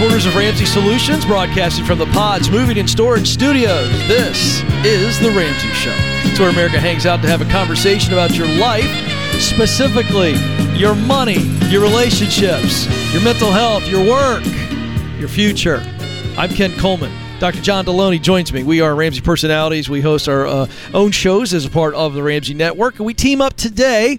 Headquarters of Ramsey Solutions, broadcasting from the Pods Moving and Storage Studios, this is The Ramsey Show. It's where America hangs out to have a conversation about your life, specifically your money, your relationships, your mental health, your work, your future. I'm Ken Coleman. Dr. John Delony joins me. We are Ramsey Personalities. We host our uh, own shows as a part of the Ramsey Network, and we team up today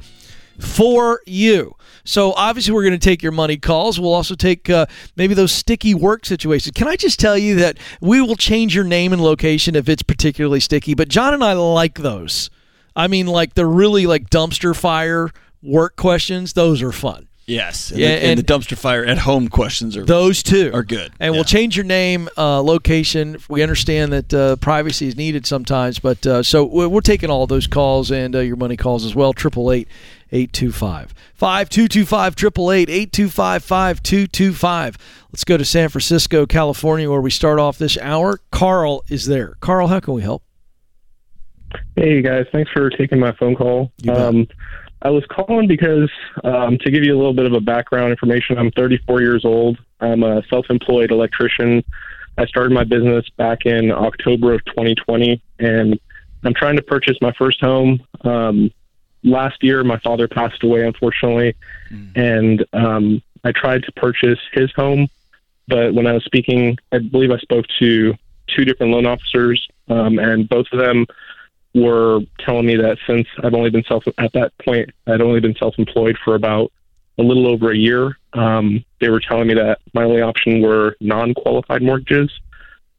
for you. So obviously, we're going to take your money calls. We'll also take uh, maybe those sticky work situations. Can I just tell you that we will change your name and location if it's particularly sticky? But John and I like those. I mean, like the really like dumpster fire work questions. Those are fun. Yes, and, yeah, the, and, and, the dumpster fire at home questions are those two are good, and yeah. we'll change your name, uh, location. We understand that uh, privacy is needed sometimes, but uh, so we're taking all those calls and uh, your money calls as well. Triple eight 825 5225 888 825 5225. Let's go to San Francisco, California, where we start off this hour. Carl is there. Carl, how can we help? Hey, guys. Thanks for taking my phone call. Um, I was calling because um, to give you a little bit of a background information, I'm 34 years old. I'm a self employed electrician. I started my business back in October of 2020, and I'm trying to purchase my first home. Um, last year, my father passed away, unfortunately, mm. and um, I tried to purchase his home. But when I was speaking, I believe I spoke to two different loan officers, um, and both of them were telling me that since I've only been self at that point, I'd only been self-employed for about a little over a year. Um, they were telling me that my only option were non-qualified mortgages.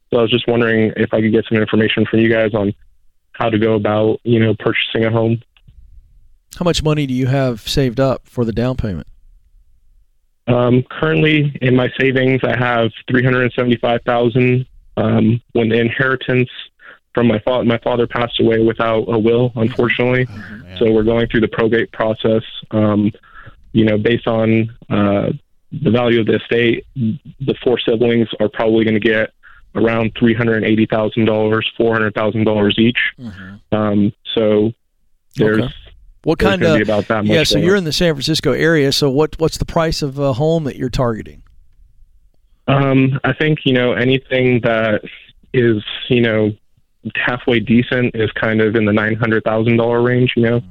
So I was just wondering if I could get some information from you guys on how to go about, you know, purchasing a home. How much money do you have saved up for the down payment? Um, currently, in my savings, I have three hundred seventy-five thousand. Um, when the inheritance from my father, my father passed away without a will, unfortunately. Oh, so we're going through the probate process. Um, you know, based on uh, the value of the estate, the four siblings are probably going to get around three hundred eighty thousand dollars, four hundred thousand dollars each. Mm-hmm. Um, so there's okay. What kind of about that yeah? So you're in the San Francisco area. So what what's the price of a home that you're targeting? Um, I think you know anything that is you know halfway decent is kind of in the nine hundred thousand dollar range. You know,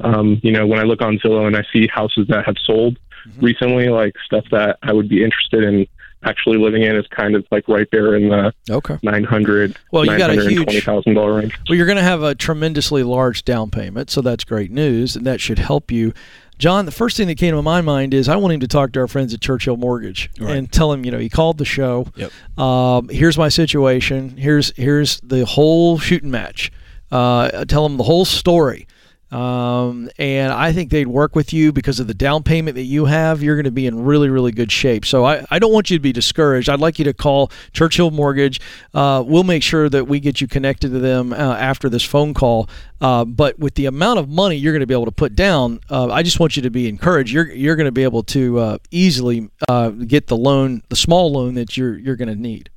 um, you know when I look on Zillow and I see houses that have sold mm-hmm. recently, like stuff that I would be interested in actually living in is kind of like right there in the okay. 900 well you got a huge thousand dollar range well you're going to have a tremendously large down payment so that's great news and that should help you John, the first thing that came to my mind is I want him to talk to our friends at Churchill Mortgage right. and tell him, you know, he called the show. Yep. Um, here's my situation. Here's here's the whole shooting match. Uh, tell him the whole story. Um, and I think they'd work with you because of the down payment that you have. You're going to be in really, really good shape. So I, I don't want you to be discouraged. I'd like you to call Churchill Mortgage. Uh, we'll make sure that we get you connected to them uh, after this phone call. Uh, but with the amount of money you're going to be able to put down, uh, I just want you to be encouraged. You're you're going to be able to uh, easily uh, get the loan, the small loan that you're you're going to need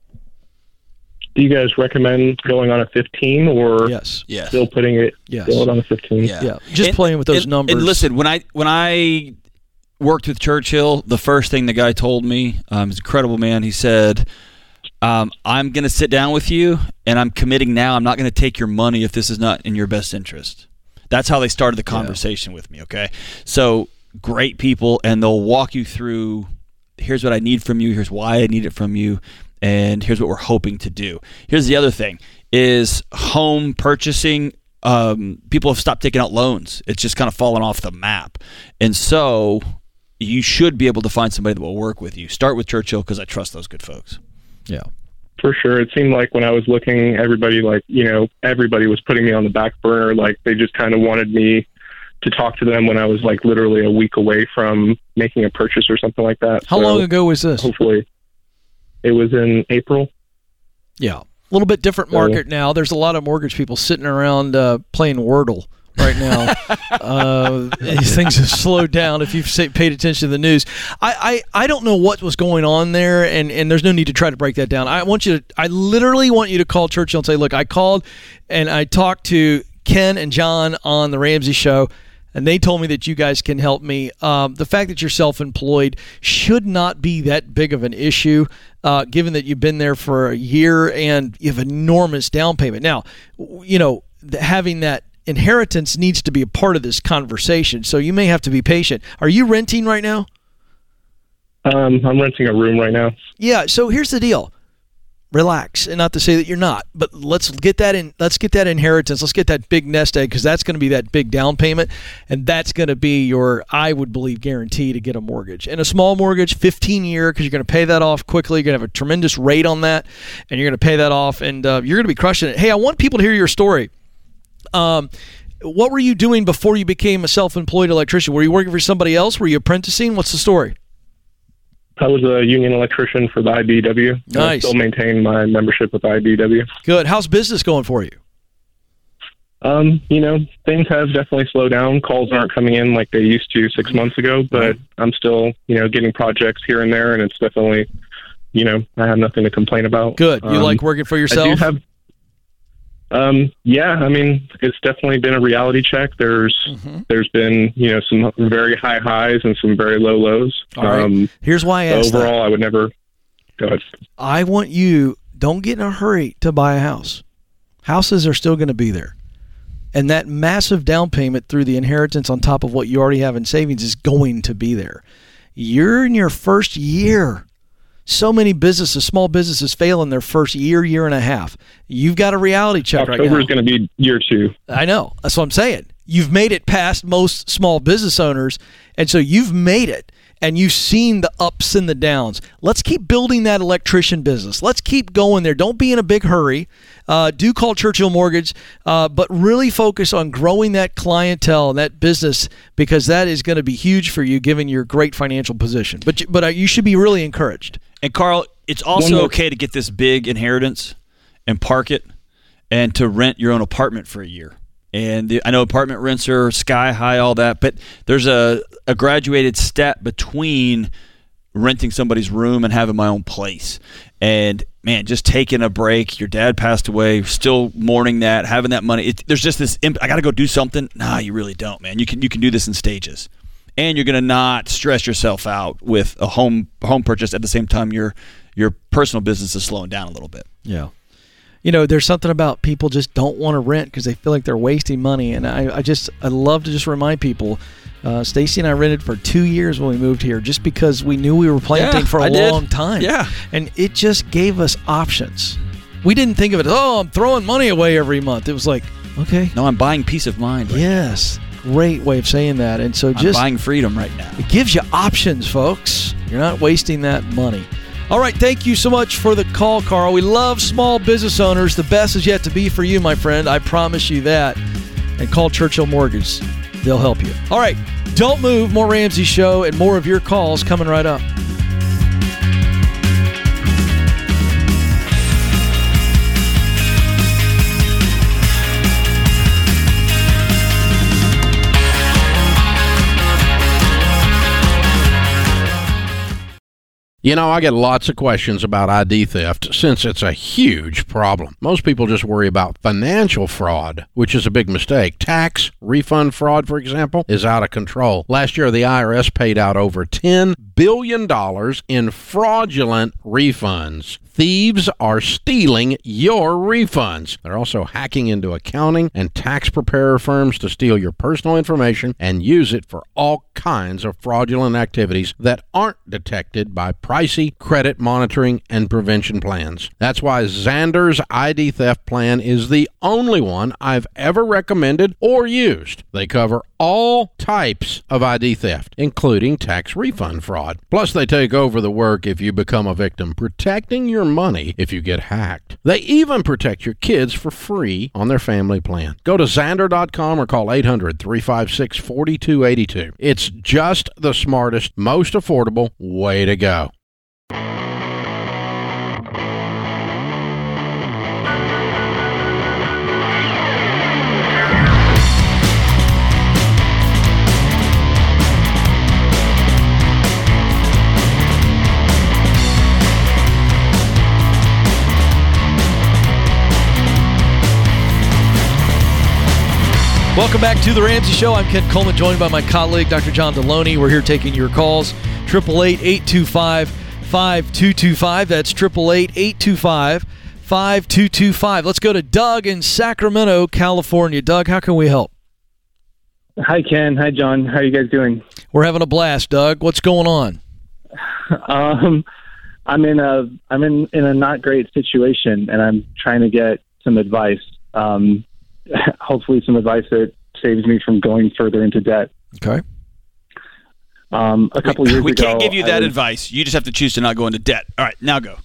do you guys recommend going on a 15 or yes, yes. still putting it yes. still on a 15? Yeah, yeah. just and, playing with those and, numbers. And listen, when I when I worked with Churchill, the first thing the guy told me, um, he's an incredible man. He said, um, "I'm going to sit down with you, and I'm committing now. I'm not going to take your money if this is not in your best interest." That's how they started the conversation yeah. with me. Okay, so great people, and they'll walk you through. Here's what I need from you. Here's why I need it from you and here's what we're hoping to do. Here's the other thing: is home purchasing. Um, people have stopped taking out loans. It's just kind of fallen off the map, and so you should be able to find somebody that will work with you. Start with Churchill because I trust those good folks. Yeah. For sure. It seemed like when I was looking, everybody like, you know, everybody was putting me on the back burner. Like they just kind of wanted me to talk to them when I was like literally a week away from making a purchase or something like that. How so long ago was this? Hopefully it was in April. Yeah, a little bit different market so, now. There's a lot of mortgage people sitting around uh, playing Wordle right now. uh, things have slowed down if you've paid attention to the news. I, I, I don't know what was going on there, and, and there's no need to try to break that down. I want you to, I literally want you to call Churchill and say, look, I called and I talked to Ken and John on the Ramsey show. and they told me that you guys can help me. Um, the fact that you're self-employed should not be that big of an issue, uh, given that you've been there for a year and you have enormous down payment. Now, you know, having that inheritance needs to be a part of this conversation, so you may have to be patient. Are you renting right now? Um, I'm renting a room right now. Yeah. So here's the deal relax. And not to say that you're not but let's get that in let's get that inheritance. Let's get that big nest egg because that's going to be that big down payment and that's going to be your i would believe guarantee to get a mortgage. And a small mortgage 15 year because you're going to pay that off quickly. You're going to have a tremendous rate on that and you're going to pay that off and uh, you're going to be crushing it. Hey i want people to hear your story. Um, what were you doing before you became a self-employed electrician? Were you working for somebody else? Were you apprenticing? What's the story I was a union electrician for the IBEW. Nice. I still maintain my membership with the IBEW. Good. How's business going for you? Um, you know, things have definitely slowed down. Calls aren't coming in like they used to six months ago, but I'm still, you know, getting projects here and there, and it's definitely, you know, I have nothing to complain about. Good. You um, like working for yourself? I do have um, yeah, I mean, it's definitely been a reality check. There's mm-hmm. there's been you know some very high highs and some very low lows. Um, Here's why I asked overall, that. I would never. Go ahead. I want you don't get in a hurry to buy a house. Houses are still going to be there, and that massive down payment through the inheritance on top of what you already have in savings is going to be there. You're in your first year so many businesses, small businesses, fail in their first year, year and a half. You've got a reality check October right now. is going to be year two. I know. That's what I'm saying. You've made it past most small business owners, and so you've made it and you've seen the ups and the downs. Let's keep building that electrician business. Let's keep going there. Don't be in a big hurry. Uh, do call Churchill Mortgage, uh, but really focus on growing that clientele and that business because that is going to be huge for you given your great financial position. But but uh, you should be really encouraged. And Carl, it's also okay to get this big inheritance and park it and to rent your own apartment for a year. And the, I know apartment rents are sky high, all that, but there's a, a graduated step between renting somebody's room and having my own place. And man, just taking a break. Your dad passed away, still mourning that, having that money. It, there's just this. I got to go do something. Nah, you really don't, man. You can you can do this in stages and you're going to not stress yourself out with a home home purchase at the same time your your personal business is slowing down a little bit. Yeah. You know, there's something about people just don't want to rent because they feel like they're wasting money, and I, I just I love to just remind people. Uh, Stacy and I rented for two years when we moved here, just because we knew we were planting yeah, for a I long did. time. Yeah, and it just gave us options. We didn't think of it. Oh, I'm throwing money away every month. It was like, okay, no, I'm buying peace of mind. Right yes, now great way of saying that. And so just I'm buying freedom right now. It gives you options, folks. You're not wasting that money. All right, thank you so much for the call, Carl. We love small business owners. The best is yet to be for you, my friend. I promise you that. And call Churchill Mortgage. They'll help you. All right, don't move. More Ramsey Show and more of your calls coming right up. You know, I get lots of questions about ID theft since it's a huge problem. Most people just worry about financial fraud, which is a big mistake. Tax refund fraud, for example, is out of control. Last year, the IRS paid out over $10 billion in fraudulent refunds. Thieves are stealing your refunds. They're also hacking into accounting and tax preparer firms to steal your personal information and use it for all kinds of fraudulent activities that aren't detected by pricey credit monitoring and prevention plans. That's why Zander's ID theft plan is the only one I've ever recommended or used. They cover all types of ID theft, including tax refund fraud. Plus, they take over the work if you become a victim, protecting your money if you get hacked. They even protect your kids for free on their family plan. Go to Zander.com or call 800 356 4282. It's just the smartest, most affordable way to go. Welcome back to the Ramsey Show. I'm Ken Coleman, joined by my colleague, Dr. John Delony. We're here taking your calls. 888-825-5225. That's 888-825-5225. Let's go to Doug in Sacramento, California. Doug, how can we help? Hi, Ken. Hi, John. How are you guys doing? We're having a blast, Doug. What's going on? Um, I'm in a I'm in in a not great situation, and I'm trying to get some advice. Um, hopefully, some advice that saves me from going further into debt. Okay. Um, a couple we, years we ago, can't give you that was- advice. You just have to choose to not go into debt. All right, now go.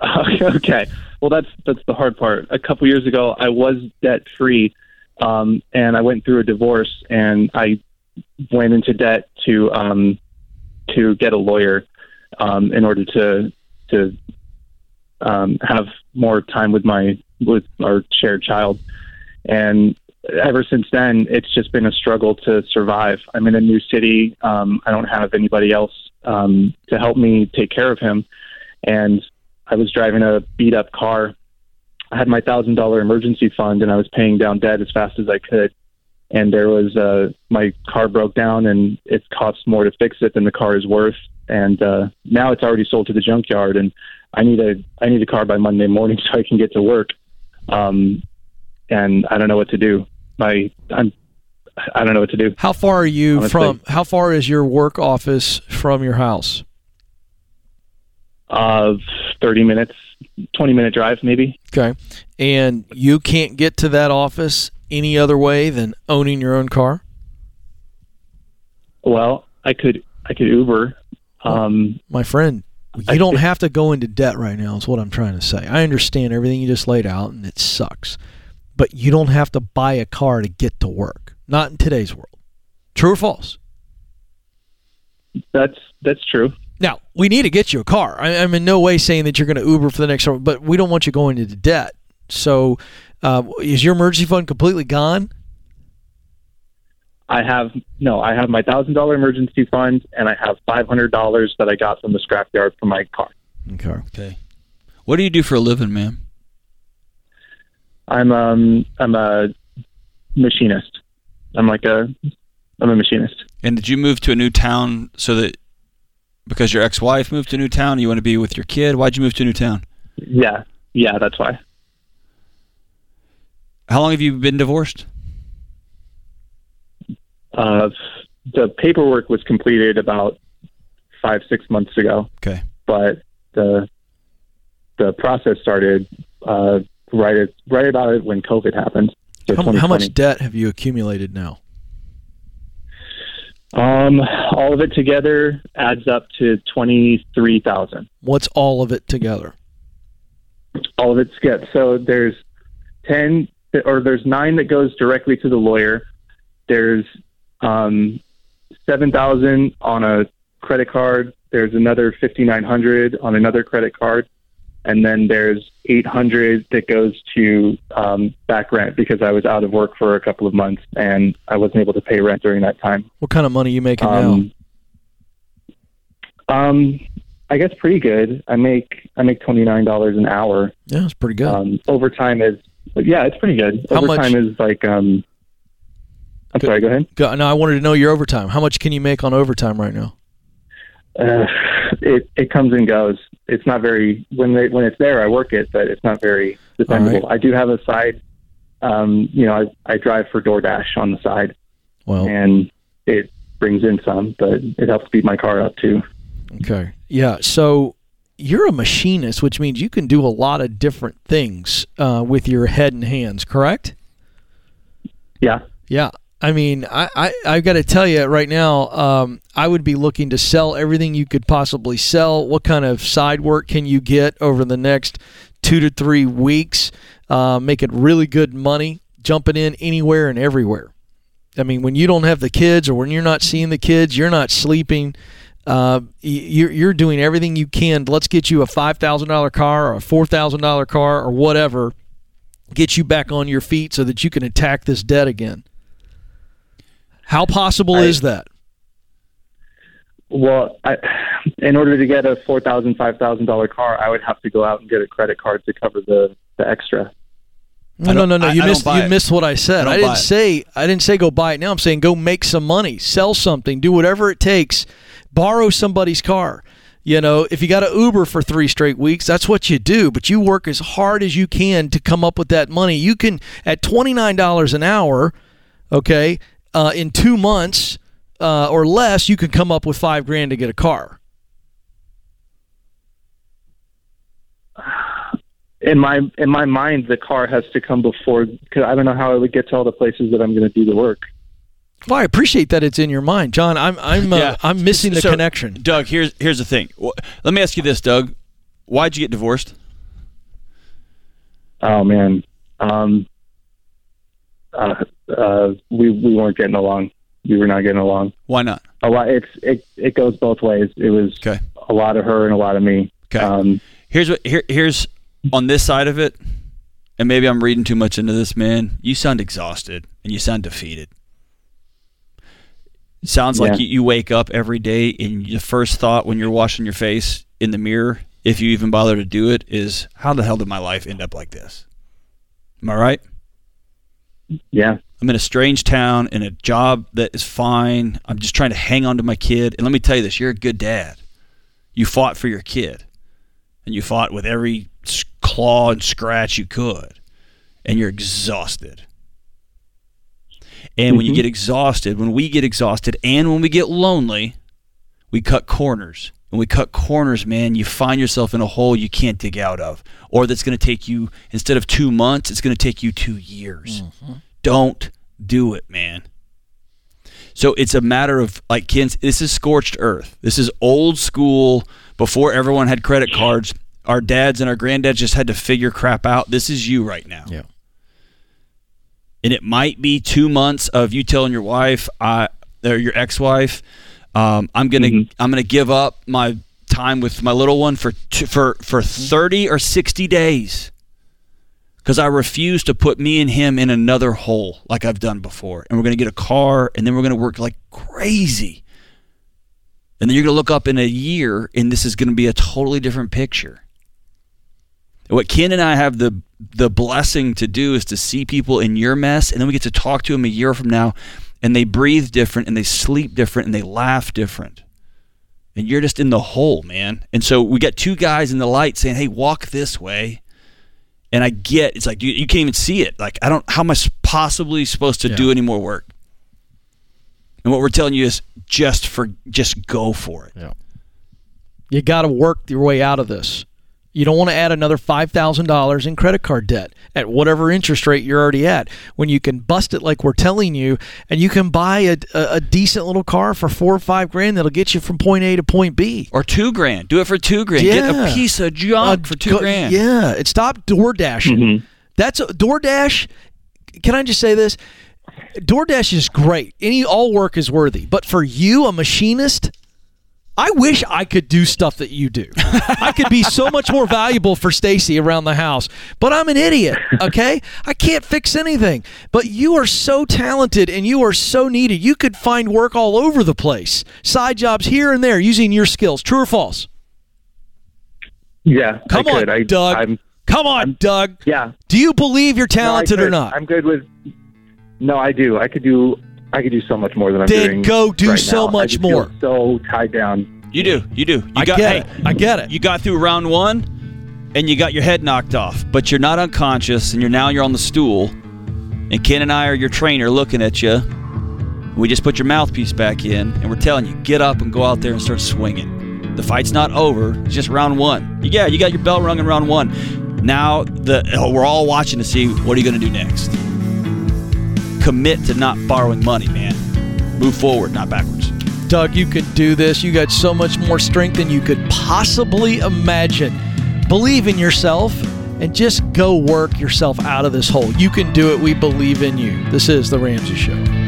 okay. Well, that's that's the hard part. A couple years ago, I was debt free, um, and I went through a divorce, and I went into debt to um, to get a lawyer um, in order to to um, have more time with my with our shared child. And ever since then, it's just been a struggle to survive. I'm in a new city. Um, I don't have anybody else um, to help me take care of him, and I was driving a beat up car. I had my thousand dollar emergency fund, and I was paying down debt as fast as I could. And there was uh, my car broke down, and it costs more to fix it than the car is worth. And uh, now it's already sold to the junkyard, and I need a I need a car by Monday morning so I can get to work. Um, and I don't know what to do. My I'm I don't know what to do. How far are you Honestly. from? How far is your work office from your house? Uh, thirty minutes, twenty minute drive maybe. Okay. And you can't get to that office any other way than owning your own car? Well, I could I could Uber. Um, My friend, you don't have to go into debt right now, is what I'm trying to say. I understand everything you just laid out, and it sucks. But you don't have to buy a car to get to work. Not in today's world. True or false? that's that's true. Now, we need to get you a car. I, I'm in no way saying that you're going to Uber for the next, hour, but we don't want you going into debt. So, uh, is your emergency fund completely gone? I have no. I have my thousand dollar emergency fund, and I have five hundred dollars that I got from the scrapyard for my car. Okay. Okay. What do you do for a living, man? I'm um I'm a machinist. I'm like a I'm a machinist. And did you move to a new town so that because your ex-wife moved to a new town, you want to be with your kid? Why'd you move to a new town? Yeah, yeah, that's why. How long have you been divorced? Uh, the paperwork was completed about five six months ago, Okay. but the the process started uh, right right about it when COVID happened. So How, how much debt have you accumulated now? Um, all of it together adds up to twenty three thousand. What's all of it together? all of it skips. So there's ten or there's nine that goes directly to the lawyer. There's um, seven thousand on a credit card. There's another fifty nine hundred on another credit card, and then there's eight hundred that goes to um, back rent because I was out of work for a couple of months and I wasn't able to pay rent during that time. What kind of money are you making now? Um, um, I guess pretty good. I make I make twenty nine dollars an hour. Yeah, it's pretty good. Um, overtime is, yeah, it's pretty good. How overtime much- is like, um, I'm Good. sorry, go ahead. Go, no, I wanted to know your overtime. How much can you make on overtime right now? Uh, it it comes and goes. It's not very when they when it's there, I work it, but it's not very dependable. I do have a side. Um, you know, I I drive for DoorDash on the side, Well, and it brings in some, but it helps beat my car up too. okay. Yeah, so you're a machinist, which means you can do a lot of different things uh, with your head and hands, correct? Yeah. Yeah. I mean, I, I, I've got to tell you right now, um, I would be looking to sell everything you could possibly sell. What kind of side work can you get over the next two to three weeks? Uh, making really good money, jumping in anywhere and everywhere. I mean, when you don't have the kids or when you're not seeing the kids, you're not sleeping. Uh, you're, you're doing everything you can. Let's get you a $5,000 car or a $4,000 car or whatever. Get you back on your feet so that you can attack this debt again. How possible I- is that? Well, I, in order to get a four thousand, five thousand dollar car, I would have to go out and get a credit card to cover the the extra. No, no, no, no. You I missed. buy You it. missed what I said. I I, don't buy didn't it. say. I didn't say go buy it now. I'm saying go make some money, sell something, do whatever it takes, borrow somebody's car. You know, if you got to Uber for three straight weeks, that's what you do. But you work as hard as you can to come up with that money. You can at twenty nine dollars an hour, okay, uh, in two months uh, or less, you can come up with five grand to get a car. in my in my mind, the car has to come before. Cause I don't know how I would get to all the places that I'm going to do the work. Well, I appreciate that it's in your mind, John. I'm I'm uh, Yeah. I'm missing the So, connection. Doug, here's here's the thing. Let me ask you this, Doug. Why'd you get divorced? Oh man, um, uh, uh, we we weren't getting along. We were not getting along. Why not? A lot. It's it it goes both ways. It was Okay. a lot of her and a lot of me. Okay. Um, Here's what here here's on this side of it, and maybe I'm reading too much into this, man. You sound exhausted and you sound defeated. It sounds like you wake up every day and your first thought when you're washing your face in the mirror, if you even bother to do it, is how the hell did my life end up like this? Am I right? Yeah. I'm in a strange town in a job that is fine. I'm just trying to hang on to my kid. And let me tell you this you're a good dad. You fought for your kid, and you fought with every claw and scratch you could, and you're exhausted. And when you Mhm. get exhausted, when we get exhausted, and when we get lonely, we cut corners. When we cut corners, man, you find yourself in a hole you can't dig out of, or that's going to take you, instead of two months, it's going to take you two years. Mm-hmm. Don't do it, man. So it's a matter of like Ken's. This is scorched earth. This is old school. Before everyone had credit cards, our dads and our granddads just had to figure crap out. This is you right now. Yeah. And it might be two months of you telling your wife, I or your ex-wife, um, I'm gonna Mhm. I'm gonna give up my time with my little one for two, for for thirty or sixty days because I refuse to put me and him in another hole like I've done before. And we're going to get a car and then we're going to work like crazy. And then you're going to look up in a year and this is going to be a totally different picture. What Ken and I have the the blessing to do is to see people in your mess and then we get to talk to them a year from now and they breathe different and they sleep different and they laugh different. And you're just in the hole, man. And so we got two guys in the light saying, "Hey, walk this way." and I get it's like you, you can't even see it. Like I don't how am I possibly supposed to Yeah. do any more work? And what we're telling you is just for just go for it. Yeah. You got to work your way out of this. You don't want to add another $5,000 in credit card debt at whatever interest rate you're already at when you can bust it like we're telling you and you can buy a, a, a decent little car for four or five grand that'll get you from point A to point B. Or two grand. Do it for two grand. Get a piece of junk Uh, for two go- grand. Yeah, and stop door dashing. Mhm. That's DoorDash. Can I just say this? DoorDash is great. Any all work is worthy, but for you, a machinist, I wish I could do stuff that you do. I could be so much more valuable for Stacy around the house, but I'm an idiot. Okay, I can't fix anything. But you are so talented and you are so needed. You could find work all over the place, side jobs here and there using your skills. True or false? Yeah. Come I on, could. I, Doug. I'm, Come on, Doug. yeah. Do you believe you're No, talented or not? I'm good with. No, I do. I could do. I could do so much more than I'm Then doing. go do right so now. much I just feel more. So tied down. You do. You do. You I got get hey, it. I get it. you got through round one and you got your head knocked off, but you're not unconscious and you're now you're on the stool. And Ken and I are your trainer looking at you. We just put your mouthpiece back in and we're telling you, get up and go out there and start swinging. The fight's not over. It's just round one. Yeah, you got your bell rung in round one. Now the oh, we're all watching to see what are you going to do next. Commit to not borrowing money, man. Move forward, not backwards. Doug, you could do this. You got so much more strength than you could possibly imagine. Believe in yourself and just go work yourself out of this hole. You can do it. We believe in you. This is The Ramsey Show.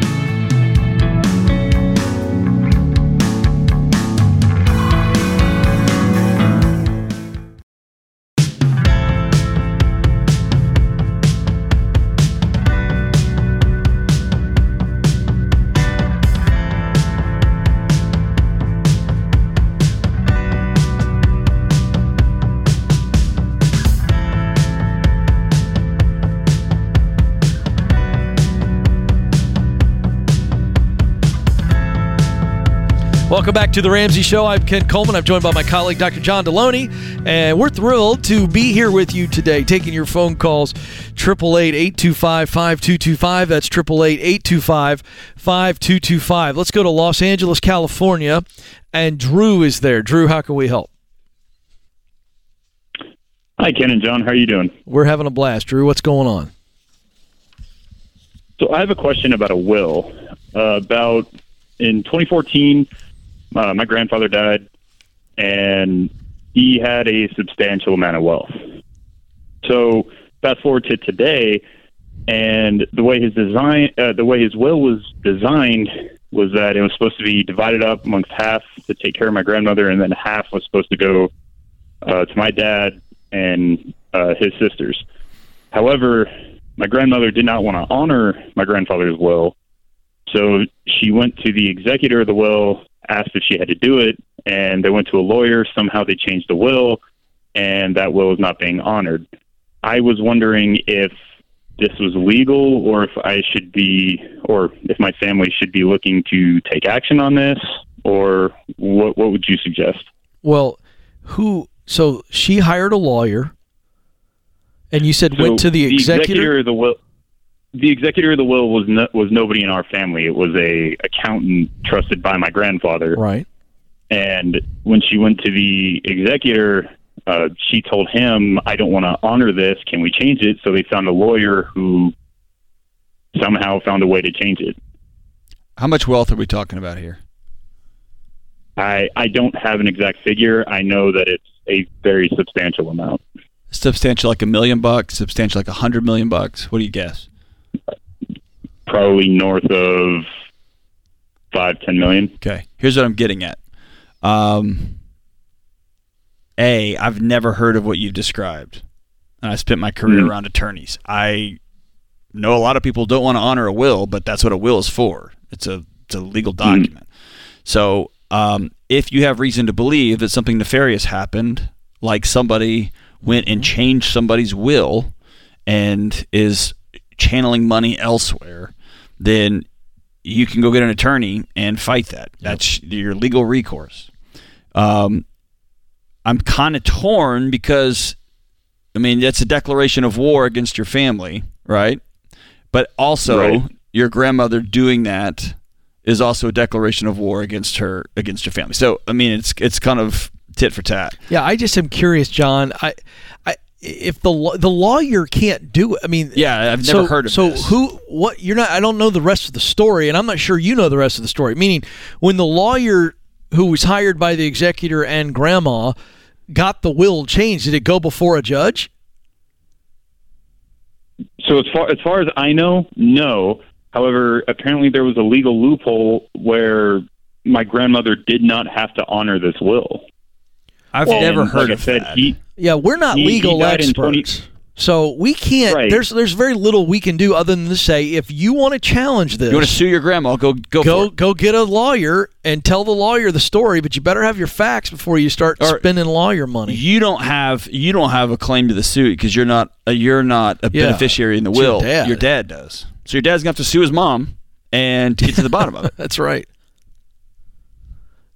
Welcome back to the Ramsey Show. I'm Ken Coleman. I'm joined by my colleague, Dr. John Delony, and we're thrilled to be here with you today, taking your phone calls. 888-825-5225. That's 888-825-5225. Let's go to Los Angeles, California, and Drew is there. Drew, how can we help? Hi, Ken and John. How are you doing? We're having a blast. Drew, what's going on? So I have a question about a will. Uh, about in 2014, uh, my grandfather died, and he had a substantial amount of wealth. So fast forward to today, and the way his design, uh, the way his will was designed, was that it was supposed to be divided up amongst half to take care of my grandmother, and then half was supposed to go uh, to my dad and uh, his sisters. However, my grandmother did not want to honor my grandfather's will, so she went to the executor of the will, asked if she had to do it, and they went to a lawyer. Somehow they changed the will, and that will is not being honored. I was wondering if this was legal or if I should be, or if my family should be looking to take action on this, or what, what would you suggest? Well, who, so she hired a lawyer, and you said So went to the executor? of the will. The executor of the will was no, was nobody in our family. It was a accountant trusted by my grandfather. Right. And when she went to the executor, uh, she told him, "I don't want to honor this. Can we change it?" So they found a lawyer who somehow found a way to change it. How much wealth are we talking about here? I I don't have an exact figure. I know that it's a very substantial amount. Substantial like a million bucks, substantial like a hundred million bucks. What do you guess? Probably north of five ten million. Okay. Here's what I'm getting at. Um, a, I've never heard of what you've described. And I spent my career Mhm. around attorneys. I know a lot of people don't want to honor a will, but that's what a will is for. It's a it's a legal document. So um, if you have reason to believe that something nefarious happened, like somebody went and changed somebody's will and is channeling money elsewhere, then you can go get an attorney and fight that. That's your legal recourse. Um, I'm kind of torn because, I mean, that's a declaration of war against your family, right? But also, Right. your grandmother doing that is also a declaration of war against her, against your family. So, I mean, it's it's kind of tit for tat. Yeah, I just am curious, John. I, I, if the the lawyer can't do it, I mean, Yeah, I've so, never heard of So this. who? What? You're not. I don't know the rest of the story, and I'm not sure you know the rest of the story. Meaning, when the lawyer who was hired by the executor and grandma got the will changed, did it go before a judge? So as far as far as I know, no. However, apparently there was a legal loophole where my grandmother did not have to honor this will. I've And never heard I of said, that. He, Yeah, we're not He- he legal died in experts. 20 so we can't. Right. There's there's very little we can do other than to say if you want to challenge this, you want to sue your grandma? Go go, go for it. go get a lawyer and tell the lawyer the story, but you better have your facts before you start Or- spending lawyer money. You don't have you don't have a claim to the suit because you're not uh, you're not a Yeah, beneficiary in the it's your will. dad. Your dad does. So your dad's gonna have to sue his mom and get to the bottom of it. That's right.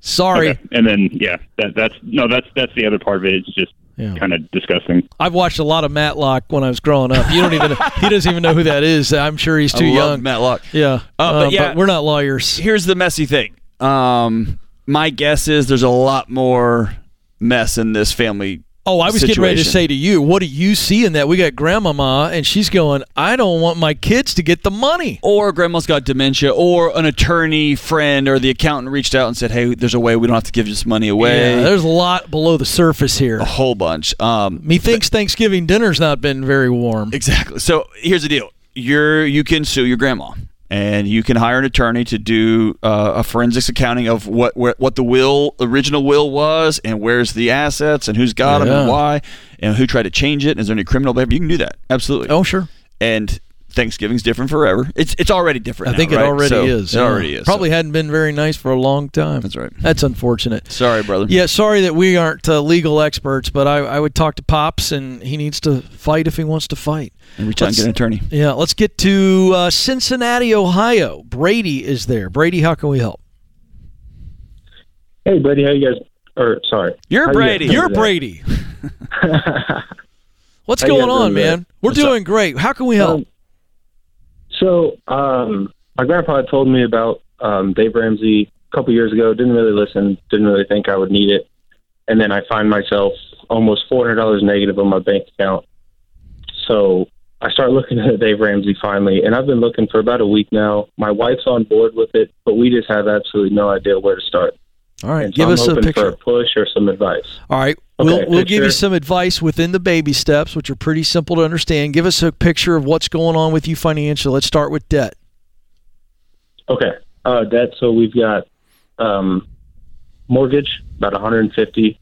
Sorry, okay. and then yeah, that, that's no, that's that's the other part of it. It's just Yeah. kind of disgusting. I've watched a lot of Matlock when I was growing up. You don't even he doesn't even know who that is. I'm sure he's too I young. Matlock. Yeah, Uh, but yeah- we're not lawyers. Here's the messy thing. Um, my guess is there's a lot more mess in this family. Oh, I was getting ready to say to you, what do you see in that? We got grandmama, and she's going, I don't want my kids to get the money. Or grandma's got dementia, or an attorney friend or the accountant reached out and said, "Hey, there's a way we don't have to give this money away." Yeah, there's a lot below the surface here. a whole bunch. Um, Methinks Thanksgiving dinner's not been very warm. Exactly. So here's the deal: you're you can sue your grandma, and you can hire an attorney to do uh, a forensics accounting of what where, what the will original will was, and where's the assets, and who's got them, and why, and who tried to change it. And is there any criminal behavior? You can do that absolutely. Oh, sure. And Thanksgiving's different forever. It's it's already different. I now, think it right? already So is. It yeah. already is. Probably So- hadn't been very nice for a long time. That's right. That's unfortunate. Sorry, brother. Yeah, sorry that we aren't uh, legal experts, but I, I would talk to Pops, and he needs to fight if he wants to fight. And reach out and get an attorney. Yeah, let's get to uh, Cincinnati, Ohio. Brady is there. Brady, how can we help? Hey, Brady, how you guys? Or sorry, You're How Brady. doing You're? Brady. What's How going on, doing today? man? We're doing great. How can we help? Um, so, um, my grandpa told me about um, Dave Ramsey a couple years ago. Didn't really listen. Didn't really think I would need it. And then I find myself almost four hundred dollars negative on my bank account. So I start looking at Dave Ramsey finally, and I've been looking for about a week now. My wife's on board with it, but we just have absolutely no idea where to start. All right, And give us a picture. for a push or some advice. All right, Okay, we'll we'll give you some advice within the baby steps, which are pretty simple to understand. Give us a picture of what's going on with you financially. Let's start with debt. Okay. Uh, debt. So we've got um, mortgage about 150.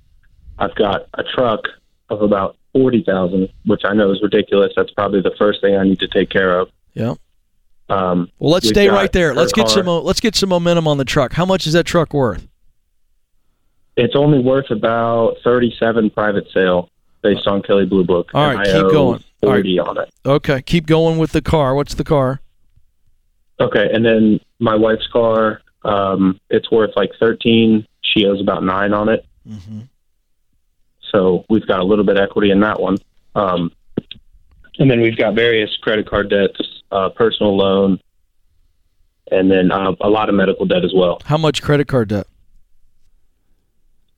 I've got a truck of about 40,000, which I know is ridiculous. That's probably the first thing I need to take care of. Yeah. Um, Well, let's stay right there. Let's get some car. let's get some momentum on the truck. How much is that truck worth? It's only worth about 37 private sale based on Kelley Blue Book. All right, keep going. All right. 40 on it. Okay, keep going with the car. What's the car? Okay, and then my wife's car, um, it's worth like 13. She owes about nine on it. Mm-hmm. So we've got a little bit of equity in that one. Um, and then we've got various credit card debts, uh, personal loan, and then uh, a lot of medical debt as well. How much credit card debt?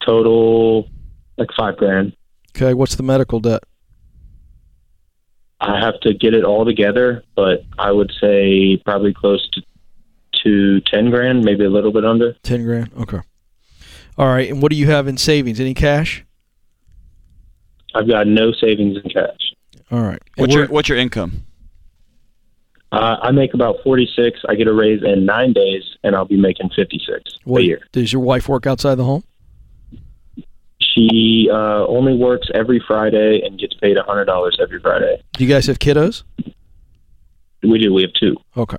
Total like five grand. Okay, what's the medical debt? I have to get it all together, but I would say probably close to to ten grand, maybe a little bit under. Ten grand. Okay. All right, and what do you have in savings? Any cash? I've got no savings in cash. All right. What's your What's your income? Uh, I make about forty six. I get a raise in nine days, and I'll be making fifty six what- a year. Does your wife work outside the home? She uh, only works every Friday and gets paid hundred dollars every Friday. Do you guys have kiddos? We do. We have two. Okay.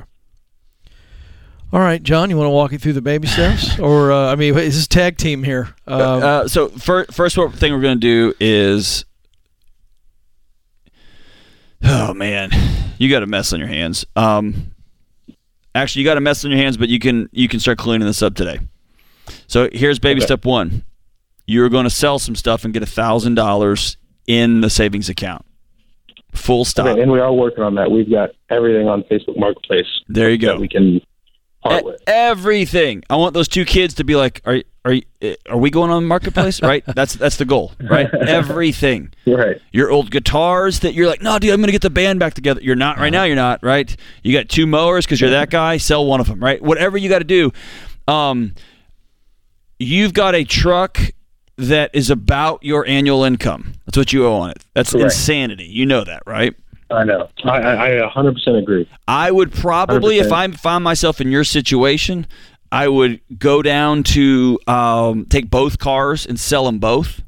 All right, John, you want to walk you through the baby steps, or uh, I mean, is this tag team here? Um, uh, so fir- first thing we're going to do is oh man you got a mess on your hands um, actually you got a mess on your hands but you can you can start cleaning this up today so here's baby Okay. step one you're going to sell some stuff and get a thousand dollars in the savings account full stop Okay, and we are working on that. We've got everything on Facebook Marketplace there you that go we can part with. everything. I want those two kids to be like, are are you- are we going on the marketplace? right. That's that's the goal. Right. everything. Right. Your old guitars that you're like, no, dude, I'm gonna get the band back together. You're not right now. You're not right. You got two mowers because you're that guy. Sell one of them. Right. Whatever you got to do. Um, you've got a truck that is about your annual income. That's what you owe on it. That's Correct. insanity. You know that, right? I know. I, I, I 100% agree. I would probably, if 100%. I found myself in your situation, I would go down to um, take both cars and sell them both,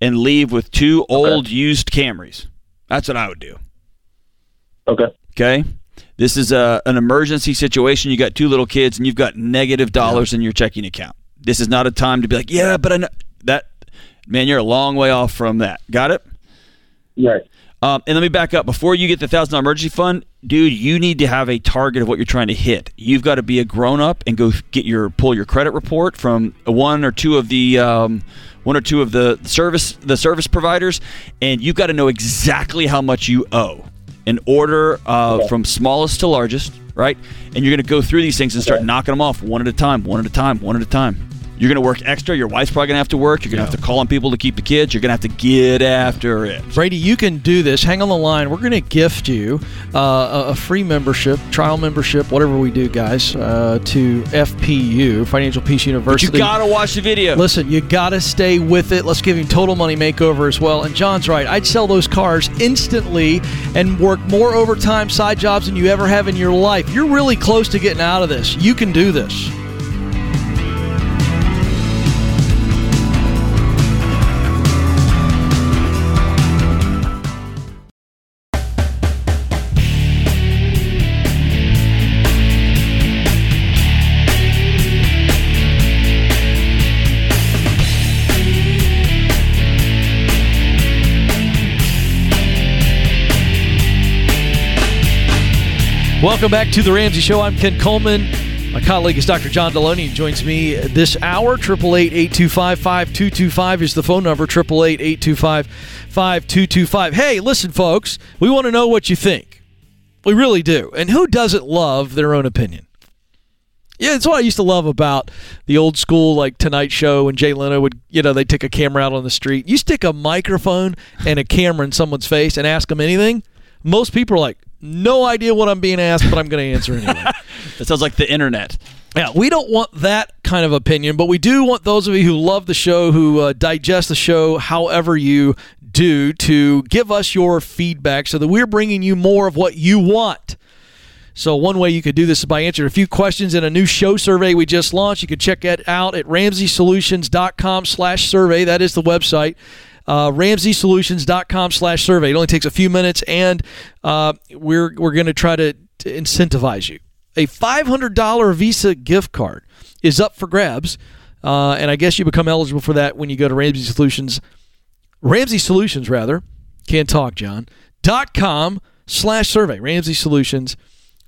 and leave with two old used Camrys. That's what I would do. Okay. Okay. This is a, an emergency situation. You got two little kids, and you've got negative dollars in your checking account. This is not a time to be like, yeah, but I know that. Man, you're a long way off from that. Got it? Right. Um, and let me back up. Before you get the thousand dollar emergency fund, dude, you need to have a target of what you're trying to hit. You've got to be a grown up and go get your pull your credit report from one or two of the um, one or two of the service the service providers, and you've got to know exactly how much you owe in order uh, from smallest to largest, right? And you're going to go through these things and start Okay. knocking them off one at a time, one at a time, one at a time. You're going to work extra. Your wife's probably going to have to work. You're going to have to call on people to keep the kids. You're going to have to get after it. Brady, you can do this. Hang on the line. We're going to gift you uh, a, a free membership, trial membership, whatever we do, guys, uh, to FPU, Financial Peace But University. you got to watch the video. Listen, you got to stay with it. Let's give him total money makeover as well. And John's right. I'd sell those cars instantly and work more overtime side jobs than you ever have in your life. You're really close to getting out of this. You can do this. Welcome back to the Ramsey Show. I'm Ken Coleman. My colleague is Dr. John Delony. He joins me this hour. 888-825-5225 is the phone number. 888-825-5225. Hey, listen, folks. We want to know what you think. We really do. And who doesn't love their own opinion? Yeah, that's what I used to love about the old school like Tonight Show when Jay Leno would, you know, they'd take a camera out on the street. You stick a microphone and a camera in someone's face and ask them anything. Most people are like, no idea what I'm being asked, but I'm going to answer anyway. That sounds like the internet. Yeah, we don't want that kind of opinion, but we do want those of you who love the show, who uh, digest the show however you do, to give us your feedback so that we're bringing you more of what you want. So one way you could do this is by answering a few questions in a new show survey we just launched. You can check it out at ramseysolutions.com slash survey. That is the website. Uh, ramseysolutions.com slash survey. It only takes a few minutes, and uh, we're, we're going to try to, incentivize you. A $500 Visa gift card is up for grabs, uh, and I guess you become eligible for that when you go to Ramsey Solutions, Ramsey Solutions rather, can't talk, John, dot com slash survey. Ramsey Solutions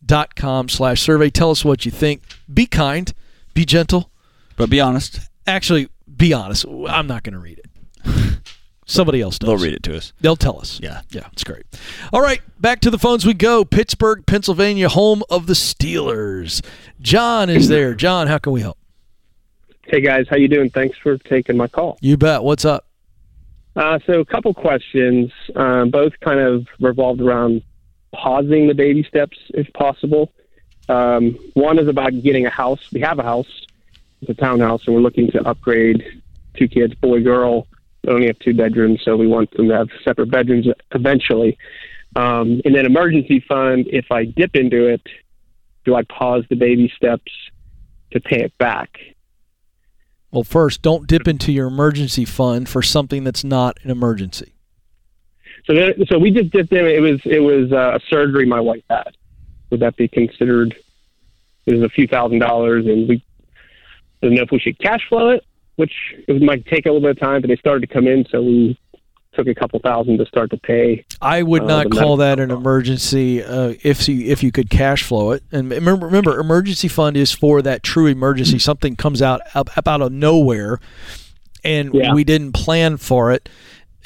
dot com slash survey. Tell us what you think. Be kind, be gentle. But be honest. Actually, be honest. I'm not going to read it. Somebody else does. They'll read it to us. They'll tell us. Yeah. Yeah, it's great. All right, back to the phones we go. Pittsburgh, Pennsylvania, home of the Steelers. John is there. John, how can we help? Hey guys, how you doing? Thanks for taking my call. You bet. What's up? Uh, so, a couple questions, um, both kind of revolved around pausing the baby steps if possible. Um, one is about getting a house. We have a house, it's a townhouse, and we're looking to upgrade. Two kids, boy, girl. Only have two bedrooms, so we want them to have separate bedrooms eventually. Um, and then emergency fund. If I dip into it, do I pause the baby steps to pay it back? Well, first, don't dip into your emergency fund for something that's not an emergency. So, there, so we just dipped in. It was it was uh, a surgery my wife had. Would that be considered? It was a few thousand dollars, and we didn't know if we should cash flow it, which it might take a little bit of time. But they started to come in, so we took a couple thousand to start to pay. I would Uh, not call that an emergency uh, if you if you could cash flow it. And remember, remember, emergency fund is for that true emergency. Something comes out up out of nowhere, and Yeah. we didn't plan for it,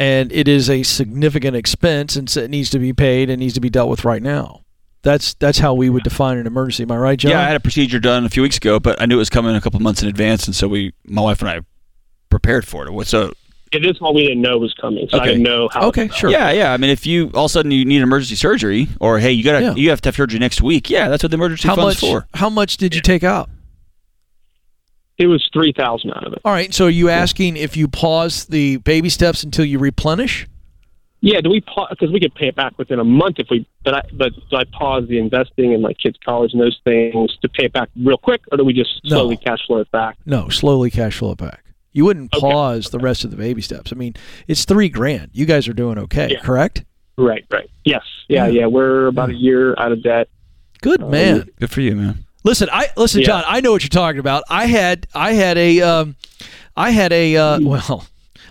and it is a significant expense, and so it needs to be paid and needs to be dealt with right now. That's that's how we would define an emergency. Am I right, John? Yeah, I had a procedure done a few weeks ago, but I knew it was coming a couple months in advance, and so we, my wife and I, prepared for it. So Yeah, this one we didn't know was coming, so I Okay. didn't know how. Okay, sure. yeah, yeah. I mean, if you all of a sudden you need emergency surgery, or hey, you gotta Yeah. you have to have surgery next week. Yeah, that's what the emergency how fund's much? for. How much did you take out? It was three thousand out of it. All right. So are you asking if you pause the baby steps until you replenish? Yeah, do we pause because we could pay it back within a month if we? But I but do I pause the investing in my kids' college and those things to pay it back real quick, or do we just No. slowly cash flow it back? No, slowly cash flow it back. You wouldn't Okay. pause the rest of the baby steps. I mean, it's three grand. You guys are doing okay, Yeah. correct? Right, right. Yes, yeah, Yeah. yeah. We're about a year out of debt. Good Um, man. Good for you, man. Listen, I listen, Yeah. John. I know what you're talking about. I had, I had a, um, I had a, uh, Mm. well,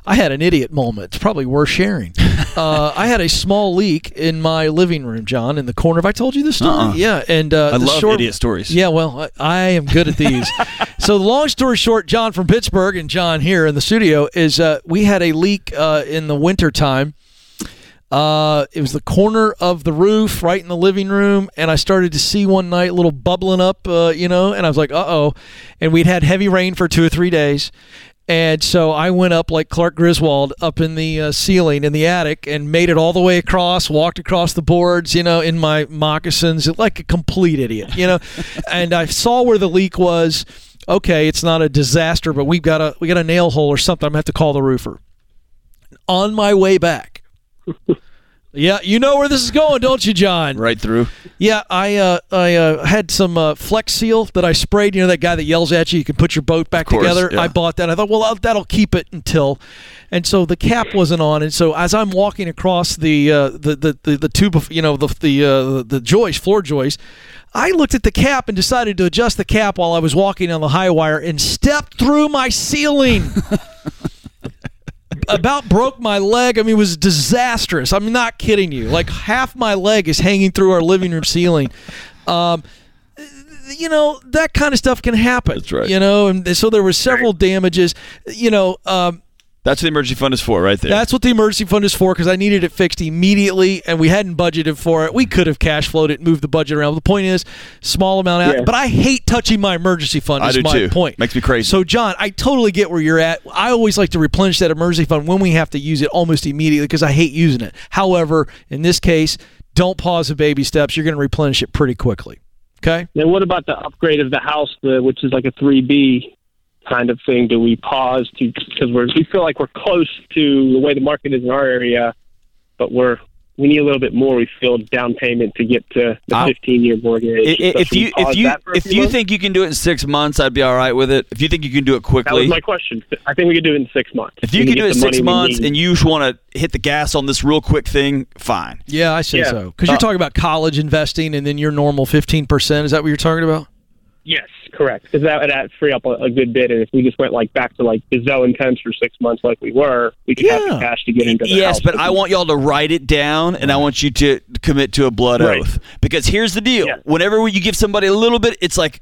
I had an idiot moment. It's probably worth sharing. Uh, I had a small leak in my living room, John, in the corner. Have I told you this story? Uh-uh. Yeah, and uh, I the love short, idiot stories. Yeah, well, I, I am good at these. so, long story short, John from Pittsburgh and John here in the studio is uh, we had a leak uh, in the wintertime. Uh, it was the corner of the roof right in the living room, and I started to see one night a little bubbling up, uh, you know, and I was like, uh oh. And we'd had heavy rain for two or three days. And so I went up like Clark Griswold up in the uh, ceiling in the attic and made it all the way across, walked across the boards, you know, in my moccasins, like a complete idiot, you know. and I saw where the leak was. Okay, it's not a disaster, but we've got a we got a nail hole or something. I'm gonna have to call the roofer. On my way back. Yeah, you know where this is going, don't you, John? Right through. Yeah, I uh, I uh, had some uh, Flex Seal that I sprayed. You know that guy that yells at you, you can put your boat back course, together. yeah. I bought that. I thought, well, I'll- that'll keep it until. And so the cap wasn't on, and so as I'm walking across the uh, the, the the the tube of you know the the uh, the joist floor joist, I looked at the cap and decided to adjust the cap while I was walking on the high wire and stepped through my ceiling. about broke my leg. I mean, it was disastrous. I'm not kidding you. Like half my leg is hanging through our living room ceiling. Um, you know that kind of stuff can happen. That's right. You know, and so there were several damages. You know, um, That's what the emergency fund is for, right there. that's what the emergency fund is for because I needed it fixed immediately, and we hadn't budgeted for it. We could have cash flowed it, and moved the budget around. The point is, small amount out. Yeah. But I hate touching my emergency fund. I is do my too. point. Makes me crazy. So, John, I totally get where you're at. I always like to replenish that emergency fund when we have to use it almost immediately because I hate using it. However, in this case, don't pause the baby steps. You're going to replenish it pretty quickly. Okay. Then what about the upgrade of the house, the, which is like a 3B kind of thing? Do we pause to because we're feel like we're close to the way the market is in our area, but we're we need a little bit more. We feel down payment to get to the 15 year mortgage. I- i- So if you if you that for a if you months? think you can do it in six months, I'd be all right with it. If you think you can do it quickly, that quickly, was my question. I think we could do it in six months. if you We can do it in six months and you just want to hit the gas on this real quick thing, fine. Yeah, I say Yeah. so. Because you're Uh, talking about college investing and then your normal 15%. Is that what you're talking about? Yes, correct. Because that would add- free up a, a good bit. And if we just went like back to like Gazelle Intense for six months, like we were, we could have the cash to get into the Yes, house. but I want y'all to write it down, and I want you to commit to a blood Right. oath. Because here's the deal: Yeah. whenever you give somebody a little bit, it's like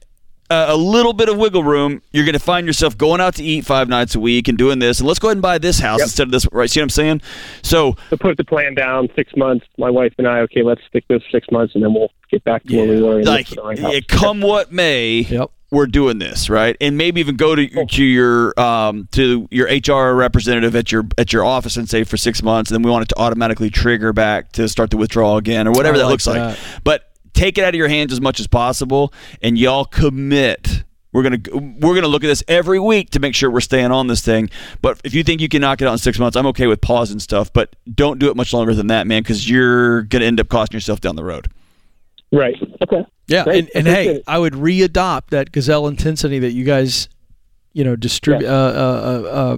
uh, a little bit of wiggle room. You're going to find yourself going out to eat five nights a week and doing this. And let's go ahead and buy this house Yep. instead of this. Right? See what I'm saying? So to put the plan down six months. My wife and I, okay, let's stick this six months, and then we'll get back to where we were. and like for right yeah, house. come what may Yep. we're doing this right and maybe even go to to your um to your hr representative at your at your office and say for six months and then we want it to automatically trigger back to start the withdrawal again or whatever I that like looks that. like but take it out of your hands as much as possible and y'all commit we're gonna we're gonna look at this every week to make sure we're staying on this thing. But if you think you can knock it out in six months, I'm okay with pausing and stuff. But don't do it much longer than that, man, because you're gonna end up costing yourself down the road. Right. Okay. Yeah, Great. and, and hey, it. I would readopt that gazelle intensity that you guys, you know, distribute uh, uh, uh, uh,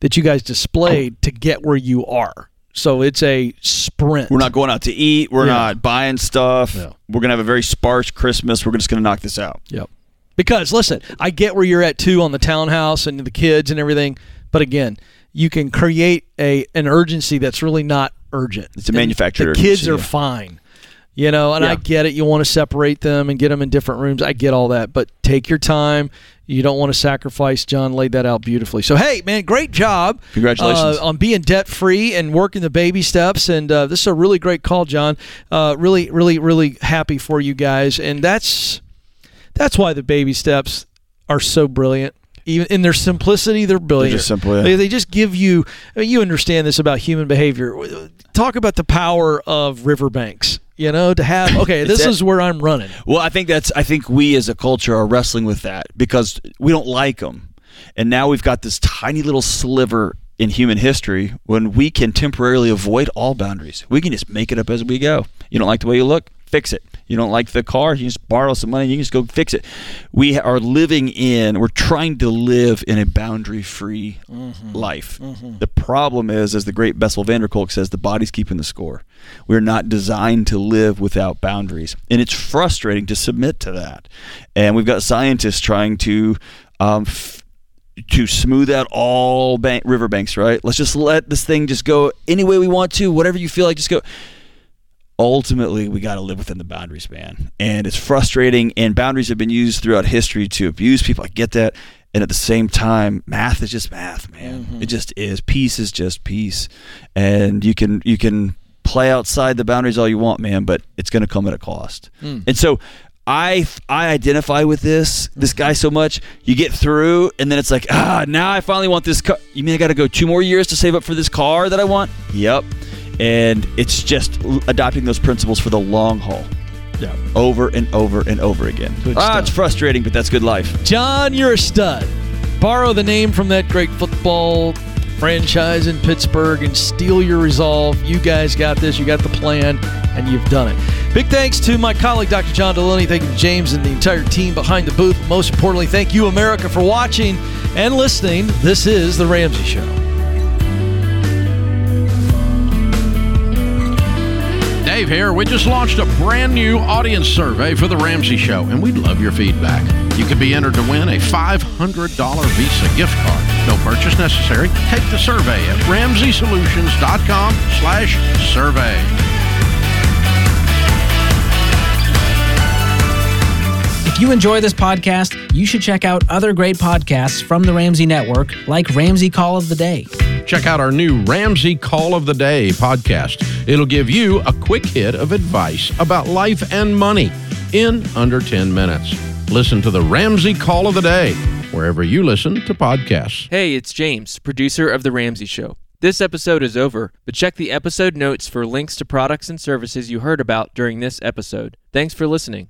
that you guys displayed to get where you are. So it's a sprint. We're not going out to eat. We're Yeah. not buying stuff. Yeah. We're gonna have a very sparse Christmas. We're just gonna knock this out. Yep. Because listen, I get where you're at too on the townhouse and the kids and everything, but again, you can create a an urgency that's really not urgent. It's a And manufactured The kids urgency, are yeah. fine. You know, and I get it. You want to separate them and get them in different rooms. I get all that, but take your time. You don't want to sacrifice. John laid that out beautifully. So, hey, man, great job. Congratulations. uh, on being debt free and working the baby steps. And uh, this is a really great call, John. Uh, really, really, really happy for you guys. And that's that's why the baby steps are so brilliant. Even in their simplicity, they're brilliant. just simple, yeah. They, they just give you. I mean, you understand this about human behavior. Talk about the power of riverbanks. You know, to have okay, this is where I'm running. Well, I think that's. I think we as a culture are wrestling with that because we don't like them, and now we've got this tiny little sliver in human history when we can temporarily avoid all boundaries. We can just make it up as we go. You don't like the way you look, fix it. You don't like the car, you just borrow some money, you can just go fix it. We are living in. We're trying to live in a boundary-free life. The problem is, as the great Bessel van der Kolk says, the body's keeping the score. We're not designed to live without boundaries, and it's frustrating to submit to that. And we've got scientists trying to um, f- to smooth out all bank- riverbanks. Right? Let's just let this thing just go any way we want to, whatever you feel like, just go ultimately we got to live within the boundaries man. And it's frustrating and boundaries have been used throughout history to abuse people i get that. And at the same time math is just math man. It just is. Peace is just peace. And you can you can play outside the boundaries all you want man but it's going to come at a cost. And so I, I identify with this this guy so much. You get through, and then it's like, ah, now I finally want this car. You mean I got to go two more years to save up for this car that I want? Yep and it's just adopting those principles for the long haul. Yeah. Over and over and over again. Good ah, stuff. it's frustrating, but that's good life. John, you're a stud. Borrow the name from that great football franchise in Pittsburgh and steel your resolve. You guys got this. You got the plan, and you've done it. Big thanks to my colleague, Dr. John Delony. Thank you to James and the entire team behind the booth. Most importantly, thank you, America, for watching and listening. This is The Ramsey Show. Dave here. We just launched a brand new audience survey for The Ramsey Show, and we'd love your feedback. You could be entered to win a $500 Visa gift card. No purchase necessary. Take the survey at ramseysolutions.com slash survey. If you enjoy this podcast, you should check out other great podcasts from the Ramsey Network, like Ramsey Call of the Day. Check out our new Ramsey Call of the Day podcast. It'll give you a quick hit of advice about life and money in under 10 minutes. Listen to the Ramsey Call of the Day wherever you listen to podcasts. Hey, it's James, producer of The Ramsey Show. This episode is over, but check the episode notes for links to products and services you heard about during this episode. Thanks for listening.